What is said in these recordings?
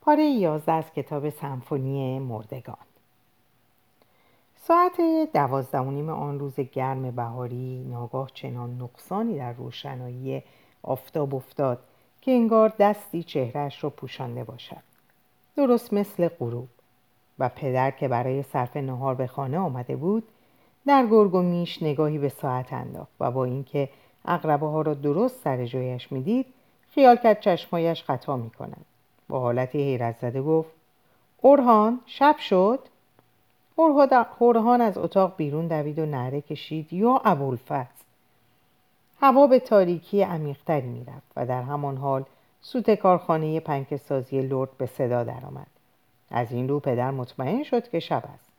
پاره یازده از کتاب سمفونی مردگان. ساعت دوازده و نیم آن روز گرم بهاری ناگاه چنان نقصانی در روشنایی آفتاب افتاد که انگار دستی چهرهش را پوشانده باشد. درست مثل غروب. و پدر که برای صرف نهار به خانه آمده بود در گرگ و میش نگاهی به ساعت انداخت و با اینکه اقربه ها را درست سر جایش می‌دید خیال کرد چشمایش خطا می کند با حالتی حیرت زده گفت اورهان شب شد؟ اورهان از اتاق بیرون دوید و نعره کشید. یا ابوالفضل. هوا به تاریکی عمیقتری می‌رفت و در همان حال سوت کارخانه پنکسازی لرد به صدا درآمد. از این رو پدر مطمئن شد که شب است.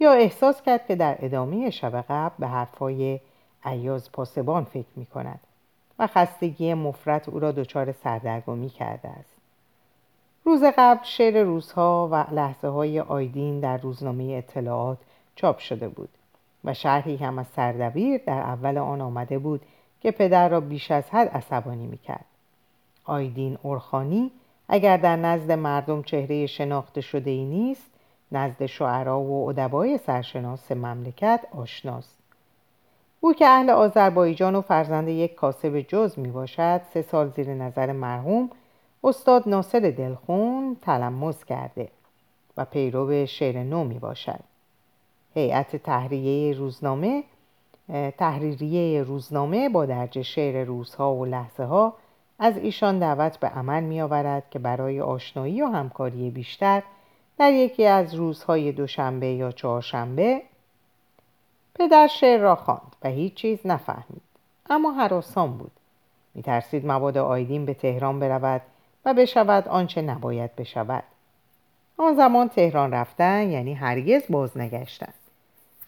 یا احساس کرد که در ادامه شب قبل به حرفهای عیاز پاسبان فکر می کند و خستگی مفرت او را دچار سردرگمی کرده است. روز قبل شعر روزها و لحظه های آیدین در روزنامه اطلاعات چاپ شده بود و شرحی هم از سردبیر در اول آن آمده بود که پدر را بیش از حد عصبانی می‌کرد. آیدین اورخانی اگر در نزد مردم چهره شناخته شده ای نیست نزد شعرا و ادبای سرشناس مملکت آشناست. او که اهل آذربایجان و فرزند یک کاسب جز می باشد سه سال زیر نظر مرحوم استاد ناصر دلخون تلمز کرده و پیرو شعر نو می باشد. هیئت تحریریه روزنامه تحریریه روزنامه با درج شعر روزها و لحظه ها از ایشان دعوت به عمل می آورد که برای آشنایی و همکاری بیشتر در یکی از روزهای دوشنبه یا چهارشنبه پدر شعر را خواند و هیچ چیز نفهمید. اما حراسان بود. میترسید مبادا آیدین به تهران برود و بشود آنچه نباید بشود. آن زمان تهران رفتن یعنی هرگز باز نگشتن.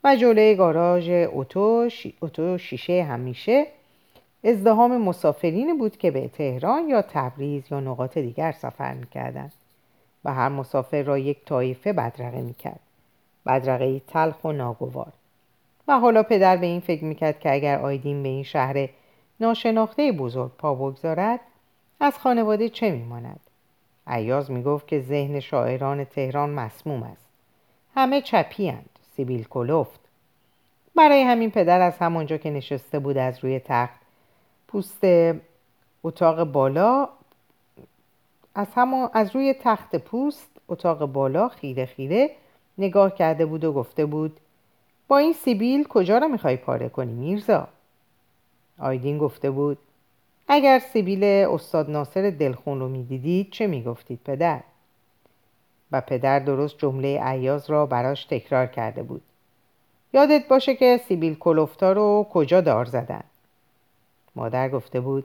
و جلوی گاراژ اتو, اتو شیشه همیشه ازدهام مسافرینی بود که به تهران یا تبریز یا نقاط دیگر سفر می‌کردند و هر مسافر را یک طایفه بدرقه می‌کرد. بدرقه تلخ و ناگوار. و حالا پدر به این فکر می‌کرد که اگر آیدین به این شهر ناشناخته بزرگ پا بگذارد از خانواده چه میماند؟ عیاز می‌گفت که ذهن شاعران تهران مسموم است. همه چپیند سیبیل کلوفت برای همین پدر از همانجا که نشسته بود از روی تخت پوست اتاق بالا از همان از روی تخت پوست اتاق بالا خیره خیره نگاه کرده بود و گفته بود با این سیبیل کجا را می‌خوای پاره کنی میرزا؟ آیدین گفته بود اگر سیبیل استاد ناصر دلخون رو می‌دیدید چه می‌گفتید پدر؟ و پدر درست جمله عیاز را براش تکرار کرده بود. یادت باشه که سیبیل کلوفتا رو کجا دار زدن؟ مادر گفته بود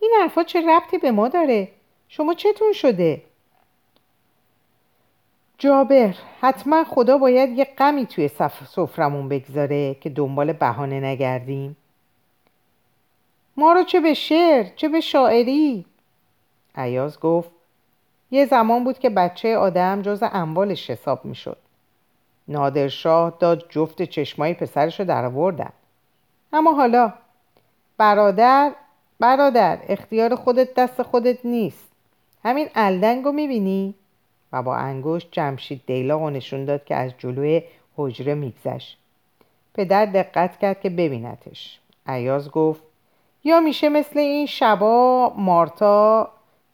این حرفا چه ربطی به ما داره؟ شما چتون شده؟ جابر حتما خدا باید یه غمی توی سفرمون بگذاره که دنبال بهانه نگردیم. ما رو چه به شعر چه به شاعری؟ عیاز گفت یه زمان بود که بچه آدم جز اموالش حساب می‌شد. نادرشاه داد جفت چشمایی پسرش رو در آوردن. اما حالا برادر برادر اختیار خودت دست خودت نیست. همین الدنگو می‌بینی؟ و با انگشت جمشید دیلاغ نشون داد که از جلوی حجره میگذشت. پدر دقت کرد که ببینتش. عیاز گفت یا میشه مثل این شبا مارتا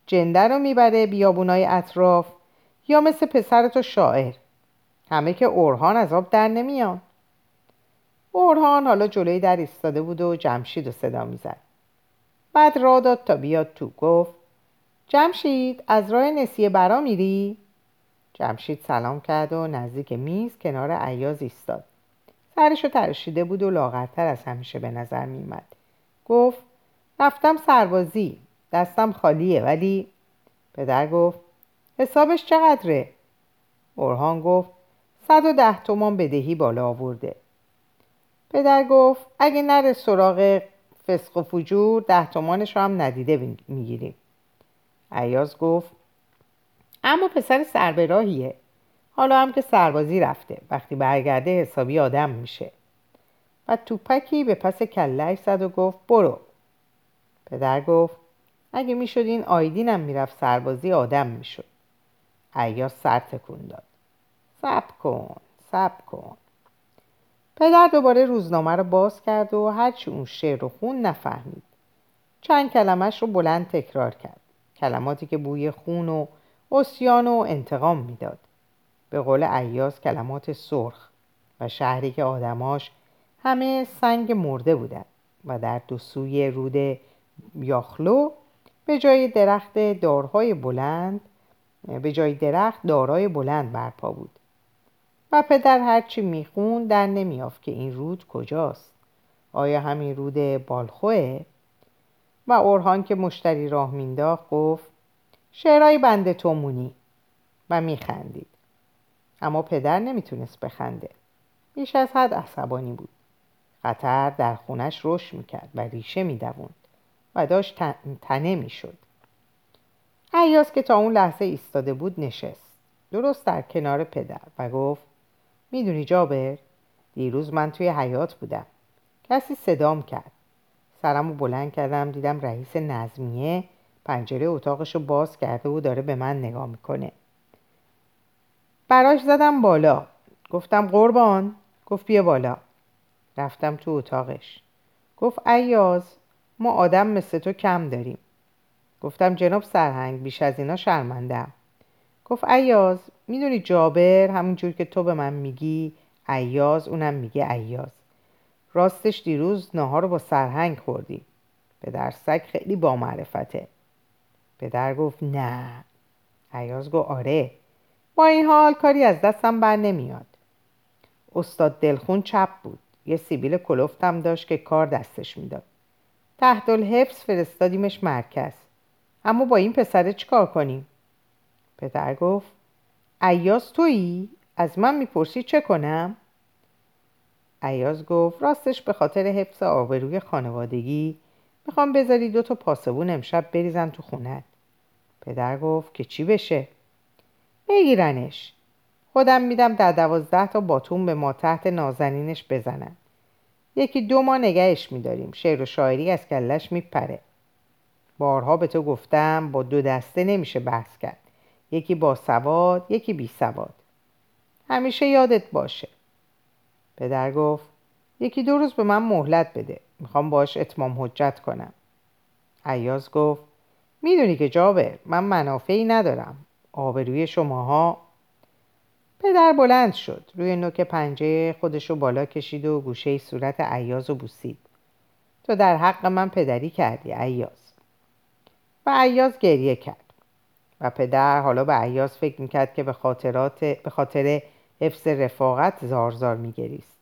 جنده رو می‌بره بیابونای اطراف یا مثل پسر تو شاعر. همه که اورهان از آب در نمیان. اورهان حالا جلوی در ایستاده بود و جمشید و صدا می‌زد. بعد را داد تا بیاد تو گفت جمشید از راه نسیه برا میری؟ جمشید سلام کرد و نزدیک میز کنار عیاز ایستاد. سرشو ترشیده بود و لاغرتر از همیشه به نظر میمد گفت رفتم سربازی دستم خالیه ولی پدر گفت حسابش چقدره؟ اورهان گفت صد و ده تومان بدهی بالا آورده. پدر گفت اگه نره سراغ فسق و فجور ده تومانش رو هم ندیده می‌گیریم. عیاز گفت اما پسر سربراهیه. حالا هم که سربازی رفته وقتی برگرده حسابی آدم میشه. و توپکی به پس کلش زد و گفت برو. پدر گفت اگه می‌شد این آیدینم می‌رفت سربازی آدم می‌شد. ایا سر تکون داد. صبر کن صبر کن. پدر دوباره روزنامه رو باز کرد و هرچی اون شعر رو خون نفهمید. چند کلمش رو بلند تکرار کرد. کلماتی که بوی خون و اسیان و انتقام می‌داد. به قول ایاز کلمات سرخ و شهری که آدماش همه سنگ مرده بودند و در دو سوی رود یاخلو به جای درخت دارهای بلند به جای درخت دارای بلند برپا بود. و پدر هرچی میخون در نمیافت که این رود کجاست. آیا همین رود بالخوه؟ و اورهان که مشتری راه مینداخت گفت شعرهای بنده تومونی و میخندید. اما پدر نمی‌تونست بخنده. بیش از حد عصبانی بود. خطر در خونش رشد می‌کرد و ریشه می‌دوند و داشت تنه می‌شد. عیاز که تا اون لحظه ایستاده بود نشست. درست در کنار پدر و گفت می‌دونی جابر دیروز من توی حیات بودم. کسی صدام کرد. سرم رو بلند کردم دیدم رئیس نظمیه پنجره اتاقش رو باز کرده و داره به من نگاه می‌کنه. براش زدم بالا. گفتم قربان. گفت بیا بالا. رفتم تو اتاقش. گفت ایاز ما آدم مثل تو کم داریم. گفتم جناب سرهنگ بیش از اینا شرمندم گفت ایاز می‌دونی جابر همونجور که تو به من میگی ایاز اونم میگه ایاز. راستش دیروز نهار رو با سرهنگ خوردی. پدر سگ خیلی با معرفته. پدر گفت نه. ایاز گفت آره. با این حال کاری از دستم بر نمیاد. استاد دلخون چپ بود. یه سیبیل کلفتم داشت که کار دستش می‌داد تحت الحفظ فرستادیمش مرکز اما با این پسره چیکار کنیم پدر گفت ایاز تویی؟ از من می‌پرسی چه کنم؟ ایاز گفت راستش به خاطر حفظ آبروی خانوادگی می‌خوام بذاری دو تا پاسبون امشب بریزن تو خونت پدر گفت که چی بشه؟ بگیرنش خودم میدم در دوازده تا باتون به ما تحت نازنینش بزنن. یکی دو ما نگهش میداریم. شعر و شاعری از کلش میپره. بارها به تو گفتم با دو دسته نمیشه بحث کرد. یکی با سواد یکی بی سواد. همیشه یادت باشه. پدر گفت یکی دو روز به من مهلت بده. می‌خوام باش اتمام حجت کنم. عیاز گفت می‌دونی که جابر من منافعی ندارم. آبروی شماها پدر بلند شد. روی نوک پنجه خودشو بالا کشید و گوشه صورت عیاز و بوسید. تو در حق من پدری کردی عیاز و عیاز گریه کرد. و پدر حالا به عیاز فکر می‌کرد که به خاطرات به خاطر حفظ رفاقت زارزار میگریست.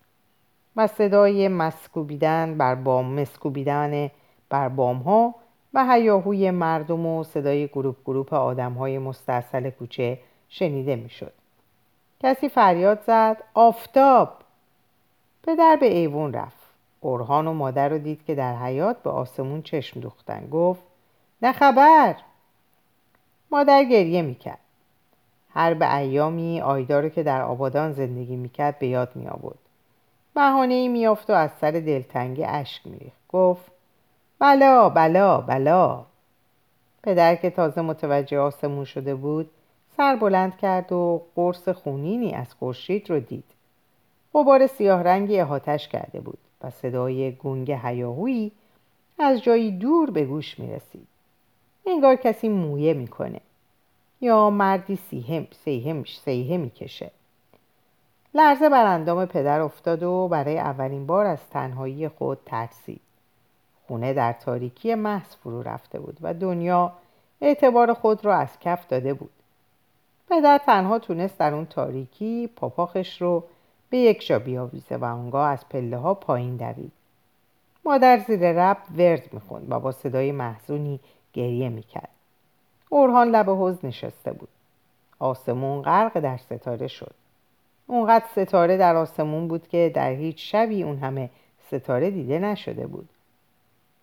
و صدای مسکوبیدن بر بام مسکوبیدن بر بام ها و هیاهوی مردم و صدای گروپ گروپ آدم های کوچه شنیده می‌شد. کسی فریاد زد آفتاب. پدر به ایوون رفت. اورهان و مادر رو دید که در حیات به آسمون چشم دوختن. گفت نه خبر. مادر گریه می‌کرد. هر به ایامی آیدارو که در آبادان زندگی می‌کرد به یاد می آورد بهانه ای میافت و از سر دلتنگی اشک میریخت. گفت بلا بلا بلا. پدر که تازه متوجه آسمون شده بود سر بلند کرد و قرص خونینی از خورشید رو دید. غبار سیاه رنگی احاتش کرده بود و صدای گنگ هیاهویی از جایی دور به گوش می رسید. انگار کسی مویه می‌کنه یا مردی سیهم سیهم سیه می‌کشه لرزه بر اندام پدر افتاد و برای اولین بار از تنهایی خود ترسید. خونه در تاریکی محض فرو رفته بود و دنیا اعتبار خود را از کف داده بود. پدر تنها تونست در اون تاریکی پاپاخش رو به یک جا بیاویزه و اونگاه از پله ها پایین دوید. مادر زیر رب ورد می‌خوند و با صدای محزونی گریه می‌کرد. اورهان لب حوز نشسته بود. آسمون غرق در ستاره شد. اونقدر ستاره در آسمون بود که در هیچ شبی اون همه ستاره دیده نشده بود.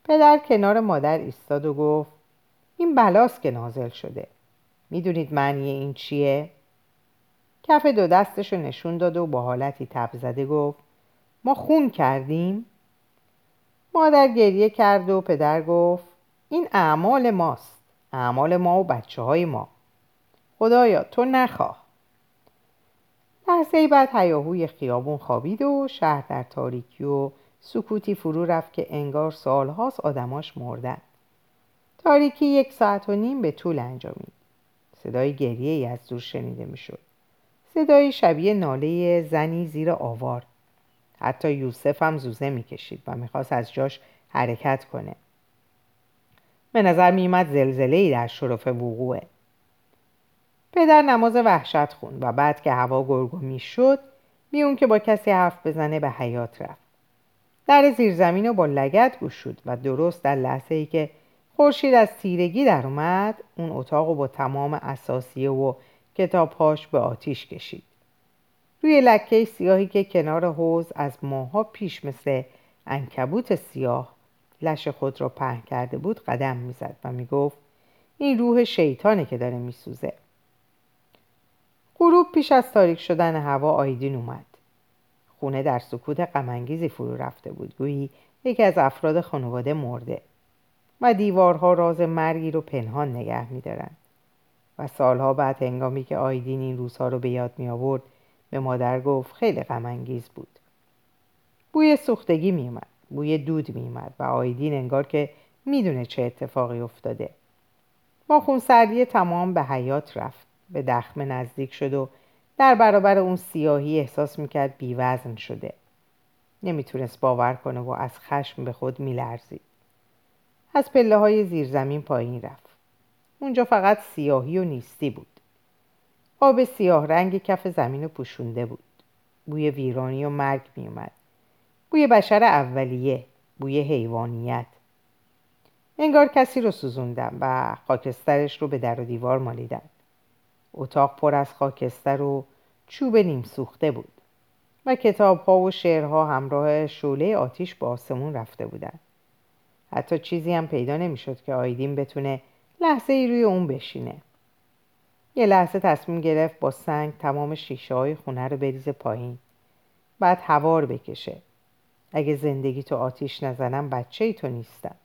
پدر کنار مادر ایستاد و گفت این بلاست که نازل شده. می‌دونید معنی این چیه؟ کف دو دستش نشون داد و با حالتی تب زده گفت ما خون کردیم؟ مادر گریه کرد و پدر گفت این اعمال ماست اعمال ما و بچه های ما خدایا تو نخواه لحظه بعد هیاهوی خیابون خوابید و شهر در تاریکی و سکوتی فرو رفت که انگار سالهاست آدماش مردن تاریکی یک ساعت و نیم به طول انجامید صدای گریه ای از دور شنیده می‌شد. صدای شبیه ناله زنی زیر آوار. حتی یوسف هم زوزه می‌کشید و می‌خواست از جاش حرکت کنه. به نظر میومد زلزله ای در شرف وقوعه. پدر نماز وحشت خوند و بعد که هوا گرگومی شد میون که با کسی حرف بزنه به حیات رفت. در زیرزمین رو با لگت گشود و درست در لحظه ای که خورشید از تیرگی در اومد اون اتاق رو با تمام اساسیه و کتابهاش به آتیش کشید. روی لکه سیاهی که کنار حوز از ماها پیش مثل انکبوت سیاه لش خود را پهن کرده بود قدم می‌زد و می‌گفت این روح شیطانه که داره میسوزه. غروب پیش از تاریک شدن هوا آیدین اومد. خونه در سکوت غمانگیزی فرو رفته بود. گویی یکی از افراد خانواده مرده. و دیوارها راز مرگی رو پنهان نگه میدارن. و سالها بعد هنگامی که آیدین این روزها رو به یاد می آورد به مادر گفت خیلی غمانگیز بود. بوی سوختگی میومد بوی دود میومد و آیدین انگار که می‌دونه چه اتفاقی افتاده. با خونسردی تمام به حیات رفت به دخمه نزدیک شد و در برابر اون سیاهی احساس می‌کرد بیوزن شده. نمی‌تونست باور کنه و از خشم به خود میلرزید. از پله های زیرزمین پایین رفت. اونجا فقط سیاهی و نیستی بود. آب سیاه رنگ کف زمین رو پوشونده بود. بوی ویرانی و مرگ میومد بوی بشر اولیه بوی حیوانیت. انگار کسی رو سوزوندم و خاکسترش رو به در و دیوار مالیدن. اتاق پر از خاکستر و چوب نیم سوخته بود. و کتاب ها و شعرها همراه شعله آتیش به آسمون رفته بودند. حتی چیزی هم پیدا نمی‌شد که آیدین بتونه لحظه ای روی اون بشینه. یه لحظه تصمیم گرفت با سنگ تمام شیشه های خونه رو بریزه پایین. بعد هوار بکشه. اگه زندگی تو آتیش نزنم بچه ای تو نیستم.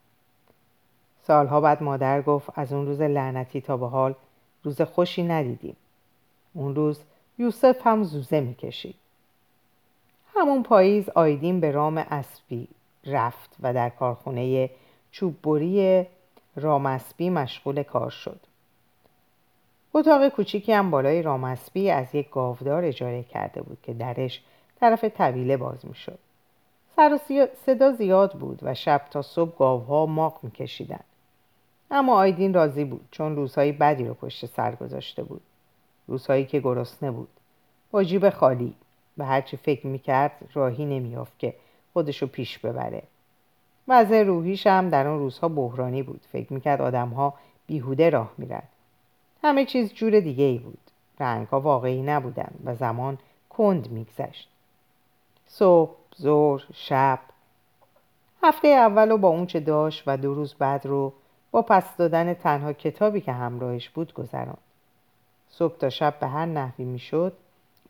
سالها بعد مادر گفت از اون روز لعنتی تا به حال روز خوشی ندیدیم اون روز یوسف هم زوزه می‌کشید همون پاییز آیدین به رام اسبی رفت و در کارخونه چوببری رامسبی مشغول کار شد. اتاق کوچیکی هم بالای رامسبی از یک گاودار اجاره کرده بود که درش طرف طویله باز می‌شد. سر و صدا زیاد بود و شب تا صبح گاوها ماق میکشیدند اما آیدین راضی بود چون روزهای بدی رو پشت سر گذاشته بود. روزهایی که گرسنه بود. با جیب خالی. و هرچی فکر می‌کرد راهی نمیافت که خودشو پیش ببره. وضع روحیش هم در اون روزها بحرانی بود. فکر می‌کرد آدمها بیهوده راه میرن. همه چیز جور دیگه ای بود. رنگها واقعی نبودن و زمان کند میگذشت. صبح، ظهر، شب. هفته اول رو با اونچه داشت و دو روز بعد رو با پس دادن تنها کتابی که همراهش بود گذراند. صبح تا شب به هر نحوی می‌شد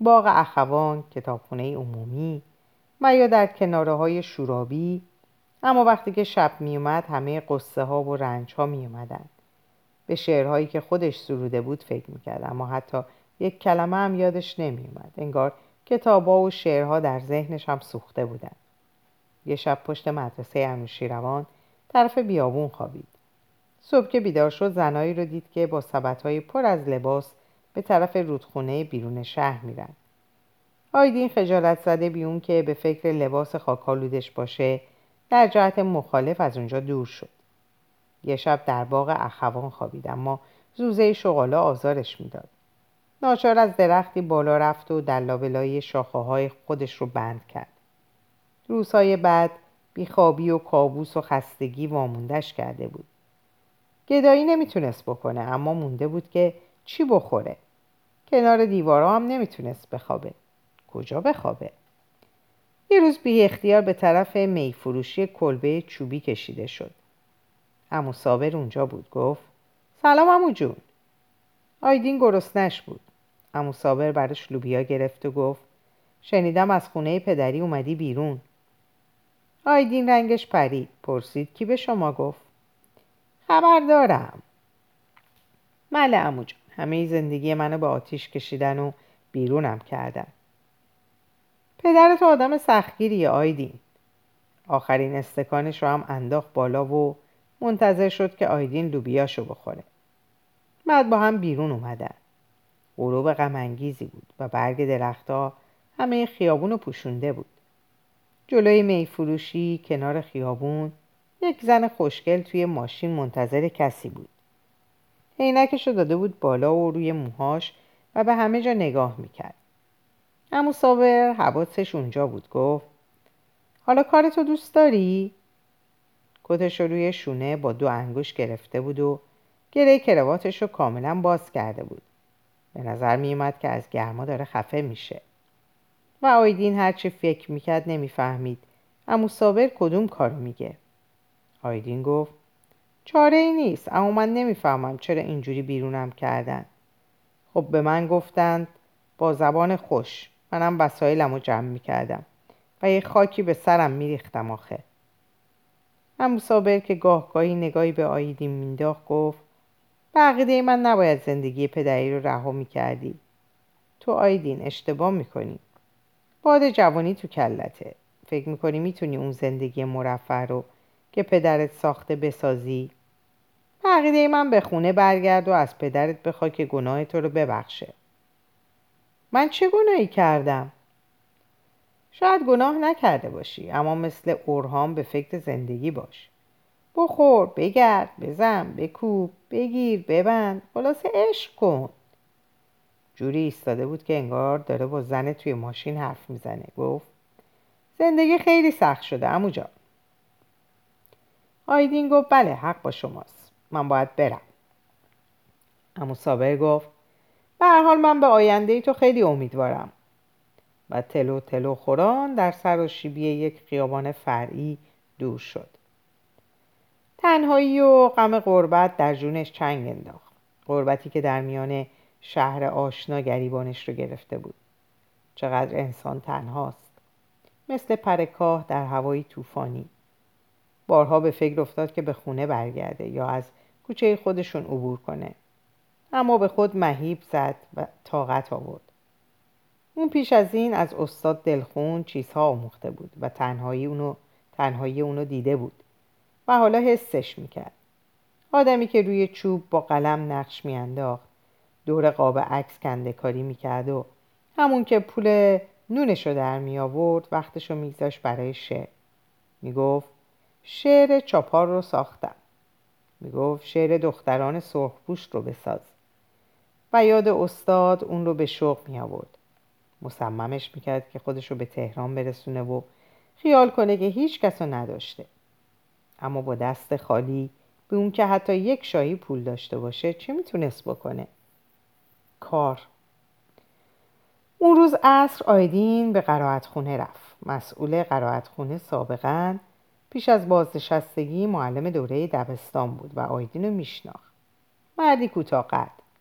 باغ اخوان کتابخونه عمومی و یا در کناره های شورابی اما وقتی که شب میومد همه قصه ها و رنج ها میومدن به شعرهایی که خودش سروده بود فکر می‌کرد اما حتی یک کلمه هم یادش نمیومد انگار کتابا و شعرها در ذهنش هم سوخته بودن. یه شب پشت مدرسه انوشیروان طرف بیابون خوابید. صبح که بیدار شد زنایی رو دید که با سبدهای پر از لباس به طرف رودخونه بیرون شهر میرن. آیدین خجالت زده بیون که به فکر لباس خاکالودش باشه. در جهت مخالف از اونجا دور شد. یه شب در باغ اخوان خوابید اما زوزه شغالا آزارش می‌داد. ناچار از درختی بالا رفت و در لابلای شاخه های خودش رو بند کرد. روزهای بعد بیخوابی و کابوس و خستگی واموندش کرده بود. گدایی نمی‌تونست بکنه اما مونده بود که چی بخوره. کنار دیوارا هم نمی‌تونست بخوابه. کجا بخوابه. یه روز بی اختیار به طرف میفروشی کلبه چوبی کشیده شد. امو صابر اونجا بود گفت سلام امو جون. آیدین گرسنش بود. امو صابر براش لوبیا گرفت و گفت شنیدم از خونه پدری اومدی بیرون. آیدین رنگش پرید پرسید کی به شما گفت؟ خبر دارم. بله امو همه زندگی منو به آتیش کشیدن و بیرونم کردن. پدرت آدم سختگیری آیدین. آخرین استکانش رو هم انداخت بالا و منتظر شد که آیدین لوبیاشو بخوره. بعد با هم بیرون اومدن. غروب غمانگیزی بود و برگ درختها همه خیابون رو پوشونده بود. جلوی میفروشی کنار خیابون یک زن خوشگل توی ماشین منتظر کسی بود. عینکش رو داده بود بالا و روی موهاش و به همه جا نگاه می‌کرد. امو صابر حواسش اونجا بود گفت حالا کارتو دوست داری؟ کتش رو روی شونه با دو انگوش گرفته بود و گره کرواتش رو کاملا باز کرده بود. به نظر میومد که از گرما داره خفه میشه. و آیدین هرچی فکر می‌کرد نمی‌فهمید. امو صابر کدوم کارو میگه؟ آیدین گفت چاره ای نیست اما من نمی‌فهمم چرا اینجوری بیرونم کردن. خب به من گفتند با زبان خوش. منم وسایلم رو جمع می‌کردم و یه خاکی به سرم میریختم آخه. امو صابر که گاهگاهی نگاهی به آیدین مینداخت گفت به من نباید زندگی پدری رو رها می‌کردی. تو آیدین اشتباه می‌کنی. باد جوانی تو کلته. فکر می‌کنی می‌تونی اون زندگی مرفع رو که پدرت ساخته بسازی؟ عقیده من به خونه برگرد و از پدرت بخوا که گناه تو رو ببخشه. من چه گناهی کردم؟ شاید گناه نکرده باشی اما مثل اورهام به فکر زندگی باش. بخور بگرد بزن بکوب بگیر ببند خلاصه عشق کن. جوری ایستاده بود که انگار داره با زن توی ماشین حرف می‌زنه. گفت زندگی خیلی سخت شده امو جان. آیدین گفت بله حق با شماست. من باید برم. امو صابر گفت به هر حال من به آینده ای تو خیلی امیدوارم. و تلو تلو خوران در سر و شیبی یک خیابان فرعی دور شد. تنهایی و غم غربت در جونش چنگ انداخت. غربتی که در میان شهر آشنا گریبانش رو گرفته بود. چقدر انسان تنهاست. مثل پرکاه در هوایی طوفانی. بارها به فکر افتاد که به خونه برگرده یا از کوچه خودشون عبور کنه. اما به خود مهیب زد و طاقت آورد. اون پیش از این از استاد دلخون چیزها آموخته بود و تنهایی اونو, تنهایی اونو دیده بود و حالا حسش می‌کرد. آدمی که روی چوب با قلم نقش میانداخت دور قاب عکس کنده کاری می‌کرد و همون که پول نونشو در می آورد وقتشو میگذاشت برای شعر. می‌گفت شعر چاپار رو ساختم. می‌گفت شعر دختران سرخپوش رو بساز. و یاد استاد اون رو به شوق می آورد مصممش می‌کرد که خودش رو به تهران برسونه و خیال کنه که هیچ کس رو نداشته. اما با دست خالی به اون که حتی یک شاهی پول داشته باشه چه می‌تونست بکنه؟ کار. اون روز عصر آیدین به قرائت خونه رفت. مسئول قرائت خونه سابقا پیش از بازنشستگی معلم دوره دبستان بود و آیدین رو میشناخت. مردی کوتاه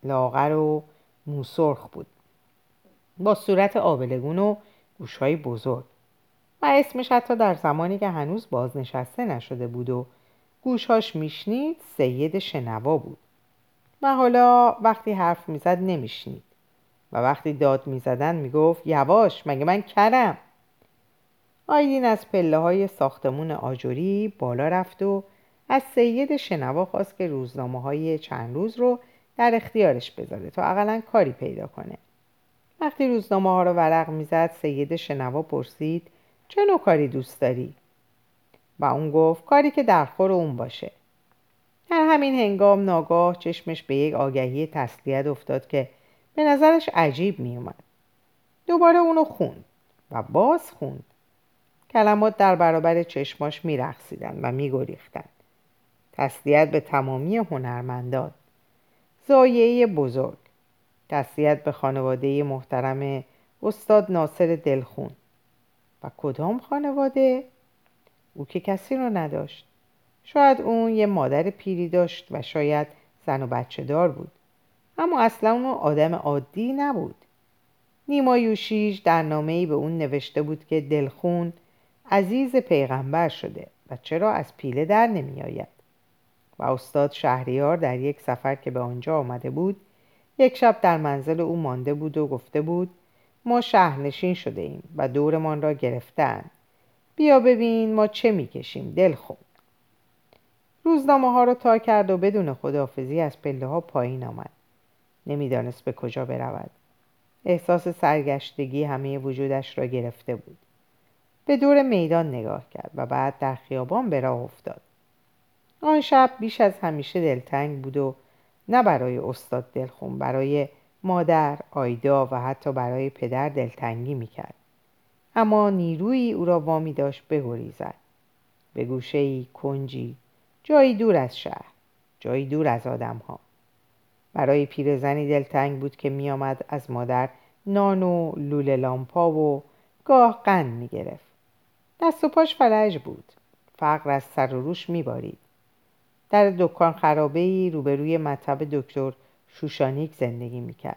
لاغر و موسرخ بود. با صورت آبلگون و گوشهای بزرگ. و اسمش حتی در زمانی که هنوز بازنشسته نشده بود و گوشهاش میشنید سید شنوا بود. و حالا وقتی حرف می‌زد نمیشنید. و وقتی داد می‌زدن می‌گفت یواش مگه من کرم؟ آیدین از پله های ساختمون آجوری بالا رفت و از سید شنوا خواست که روزنامه های چند روز رو در اختیارش بذاره تا اقلا کاری پیدا کنه. وقتی روزنامه ها رو ورق می‌زد سید شنوا پرسید چه نوع کاری دوست داری؟ و اون گفت کاری که در خور اون باشه. در همین هنگام ناگاه چشمش به یک آگهی تسلیت افتاد که به نظرش عجیب میومد دوباره اونو خوند و باز خوند. کلمات در برابر چشماش میرخصیدن و میگریختند تسلیت به تمامی هنرمندان. زایعه بزرگ تسلیت به خانواده محترم استاد ناصر دلخون. و کدام خانواده؟ او که کسی رو نداشت. شاید اون یه مادر پیری داشت و شاید زن و بچه دار بود. اما اصلا اون آدم عادی نبود. نیما یوشیج در نامه به اون نوشته بود که دلخون عزیز پیغمبر شده و چرا از پیله در نمی آید و استاد شهریار در یک سفر که به آنجا آمده بود یک شب در منزل او مانده بود و گفته بود ما شهرنشین شده ایم و دورمان را گرفتن بیا ببین ما چه می‌کشیم دل خود روزنامه ها را تا کرد و بدون خداحافظی از پله ها پایین آمد. نمی‌دانست به کجا برود. احساس سرگشتگی همه وجودش را گرفته بود. به دور میدان نگاه کرد و بعد در خیابان به راه افتاد. آن شب بیش از همیشه دلتنگ بود و نه برای استاد دلخون برای مادر آیدا و حتی برای پدر دلتنگی می‌کرد. اما نیرویی او را وامی داشت بگریزد به گوشه ای کنجی جایی دور از شهر جایی دور از آدم ها برای پیرزنی دلتنگ بود که میآمد از مادر نان و لوله لامپا و گاه قند می‌گرفت. دست و پاش فلج بود. فقر از سر و روش میبارید. در دکان خرابه ای روبروی مطب دکتر شوشانیک زندگی می‌کرد.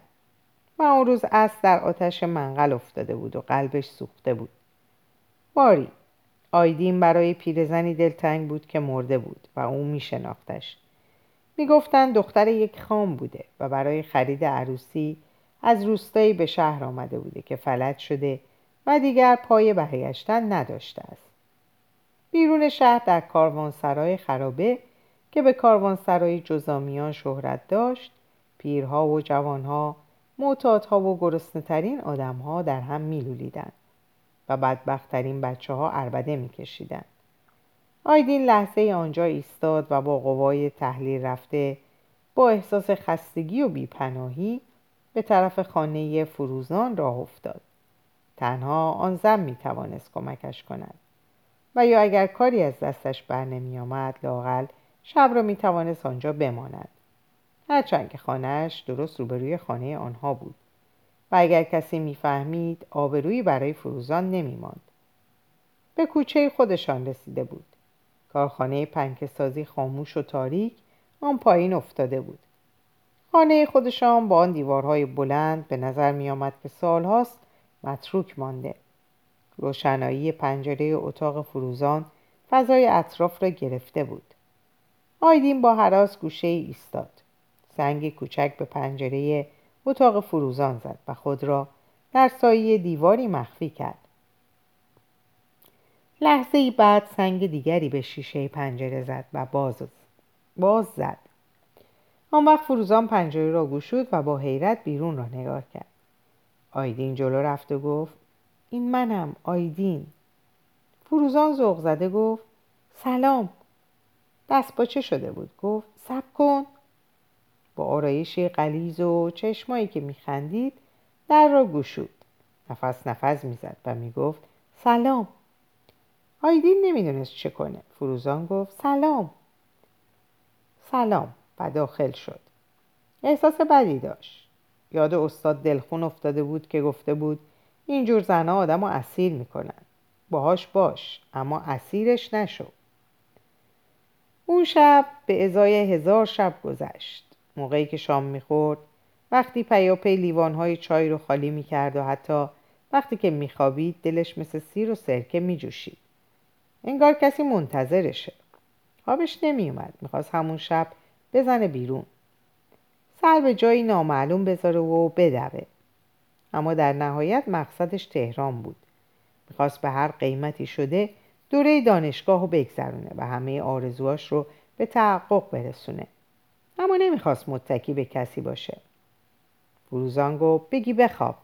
و اون روز از در آتش منقل افتاده بود و قلبش سوخته بود. باری آیدین برای پیرزنی دلتنگ بود که مرده بود و او میشناختش. می‌گفتند دختر یک خام بوده و برای خرید عروسی از روستایی به شهر آمده بوده که فلج شده و دیگر پای برگشتن نداشته است. بیرون شهر در کاروانسرای خرابه که به کاروانسرای جزامیان شهرت داشت پیرها و جوانها معتادها و گرسنهترین آدمها در هم میلولیدند و بدبختترین بچه ها عربده میکشیدند. آیدین لحظه آنجا ایستاد و با قوای تحلیل رفته با احساس خستگی و بیپناهی به طرف خانه فروزان راه افتاد. تنها آن زن می توانست کمکش کند و یا اگر کاری از دستش بر نمی آمد لاقل شب را می توانست آنجا بماند. هرچند که خانهاش درست روبروی خانه آنها بود. و اگر کسی می‌فهمید آبرویی برای فروزان نمیماند. به کوچه خودشان رسیده بود. کارخانه پنکسازی خاموش و تاریک آن پایین افتاده بود. خانه خودشان با آن دیوارهای بلند به نظر می آمد که سالهاست متروک مانده. روشنایی پنجره اتاق فروزان فضای اطراف را گرفته بود. آیدین با حراس گوشه ای ایستاد. سنگ کوچک به پنجره اتاق فروزان زد و خود را در سایه دیواری مخفی کرد. لحظه ای بعد سنگ دیگری به شیشه پنجره زد و باز, باز زد. آن وقت فروزان پنجره را گشود و با حیرت بیرون را نگاه کرد. آیدین جلو رفت و گفت این منم آیدین. فروزان ذوق زده گفت سلام دست با چه شده بود. گفت سب کن. با آرایشی قلیز و چشمایی که میخندید در را گشود. نفس نفس می‌زد و می‌گفت سلام. آیدین نمی‌دونست چه کنه. فروزان گفت سلام. سلام. و داخل شد. احساس بدی داشت. یاد استاد دلخون افتاده بود که گفته بود اینجور زنها آدم رو اسیر می‌کنن. باهاش باش اما اسیرش نشو اون شب به ازای هزار شب گذشت. موقعی که شام می‌خورد وقتی پیاپی لیوانهای چای رو خالی می‌کرد و حتی وقتی که میخوابید دلش مثل سیر و سرکه میجوشید. انگار کسی منتظرشه. خوابش نمیومد می‌خواست همون شب بزنه بیرون. سر به جایی نامعلوم بذاره و بدوه. اما در نهایت مقصدش تهران بود. می‌خواست به هر قیمتی شده دوره دانشگاه رو بگذرونه و همه آرزوهاش رو به تحقق برسونه. اما نمی‌خواست متکی به کسی باشه. فروزان گفت بگی بخواب.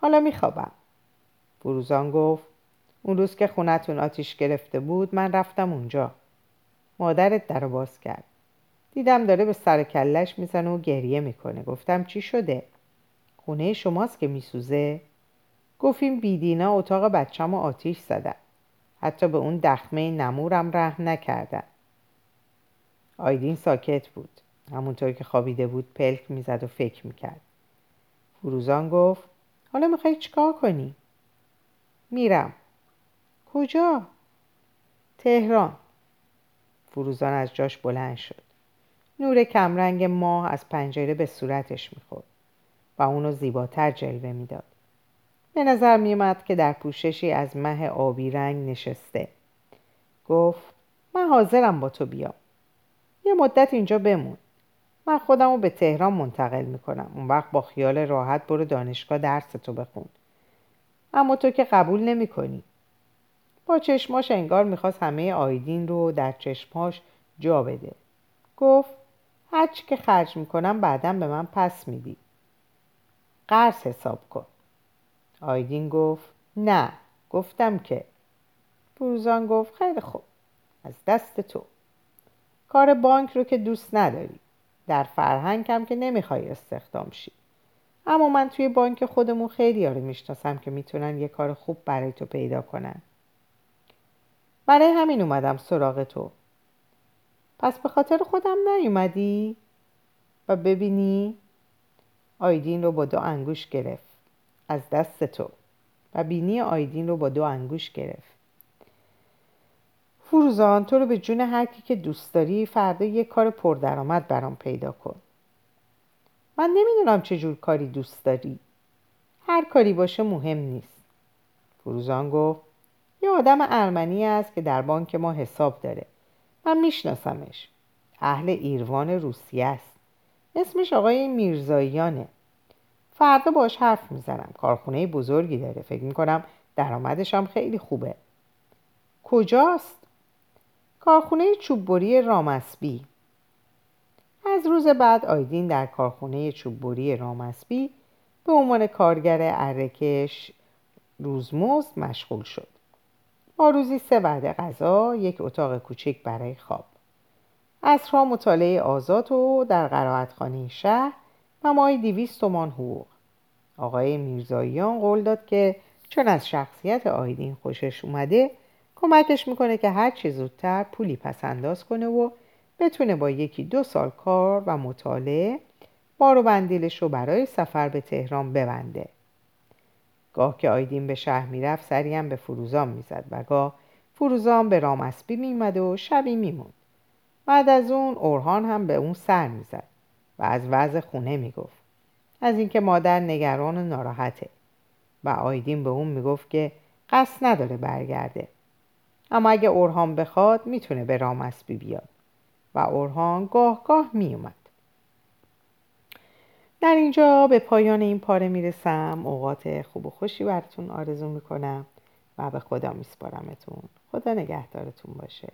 حالا میخوابم. فروزان گفت اون روز که خونتون آتیش گرفته بود من رفتم اونجا. مادرت در باز کرد. دیدم داره به سر کلش می‌زنه و گریه می‌کنه. گفتم چی شده؟ خونه شماست که میسوزه؟ گفتیم بیدینا اتاق بچم آتیش زدن. حتی به اون دخمه نمورم رحم نکردن. آیدین ساکت بود. همونطور که خوابیده بود پلک می‌زد و فکر می‌کرد. فروزان گفت حالا می‌خوای چیکار کنی؟ میرم. کجا؟ تهران. فروزان از جاش بلند شد. نور کمرنگ ماه از پنجره به صورتش می‌خورد و اونو زیباتر جلوه می‌داد. به نظر میومد که در پوششی از مه آبی رنگ نشسته. گفت من حاضرم با تو بیام. یه مدت اینجا بمون. من خودم رو به تهران منتقل می‌کنم. اون وقت با خیال راحت برو دانشگاه درس تو بخون. اما تو که قبول نمی‌کنی. با چشماش انگار می‌خواست همه آیدین رو در چشماش جا بده. گفت هرچی که خرج می‌کنم بعدا به من پس میدی. قرض حساب کن. آیدین گفت نه گفتم که. فروزان گفت خیلی خوب از دست تو. کار بانک رو که دوست نداری. در فرهنگم که نمی‌خوای استخدام شی. اما من توی بانک خودمون خیلی رو می‌شناسم که می‌تونن یه کار خوب برای تو پیدا کنن. برای همین اومدم سراغ تو. پس به خاطر خودم نیومدی؟ و ببینی؟ آیدین رو با دو انگوش گرفت. از دست تو و بینی آیدین رو با دو انگوش گرفت. فروزان تو رو به جون هر کی که دوست داری فردا یه کار پردرآمد برام پیدا کن. من نمی‌دونم چه جور کاری دوست داری. هر کاری باشه مهم نیست. فروزان گفت یه آدم ارمنی است که در بانک ما حساب داره. من میشناسمش. اهل ایروان روسیه است. اسمش آقای میرزاییانه. فردا باش حرف می‌زنم. کارخونه بزرگی داره. فکر می‌کنم درآمدش هم خیلی خوبه. کجاست؟ کارخونه چوببری رامسبی. از روز بعد آیدین در کارخونه چوببری رامسبی به عنوان کارگر ارکش روزمزد مشغول شد. با روزی سه وعده غذا یک اتاق کوچک برای خواب. اصرها مطالعه آزاد و در قرائتخانه شهر و ماهی دیویست تومان حقوق. آقای میرزاییان قول داد که چون از شخصیت آیدین خوشش اومده کمکش می‌کنه که هر چی زودتر پولی پس انداز کنه و بتونه با یکی دو سال کار و مطالعه بار و بندیلش رو برای سفر به تهران ببنده. گاه که آیدین به شهر می‌رفت سری هم به فروزان می‌زد و گاه فروزان به رامسبی میمد و شبی میموند. بعد از اون اورهان هم به اون سر می‌زد. از وضع خونه می‌گفت. از اینکه مادر نگران و ناراحته. و آیدین به اون می‌گفت که قصد نداره برگرده. اما اگه اورهان بخواد می‌تونه به رامسبی بیاد. و اورهان گاه گاه میومد در اینجا به پایان این پاره می‌رسم. اوقات خوب و خوشی براتون آرزو می‌کنم و به خدا میسپارمتون. خدا نگهدارتون باشه.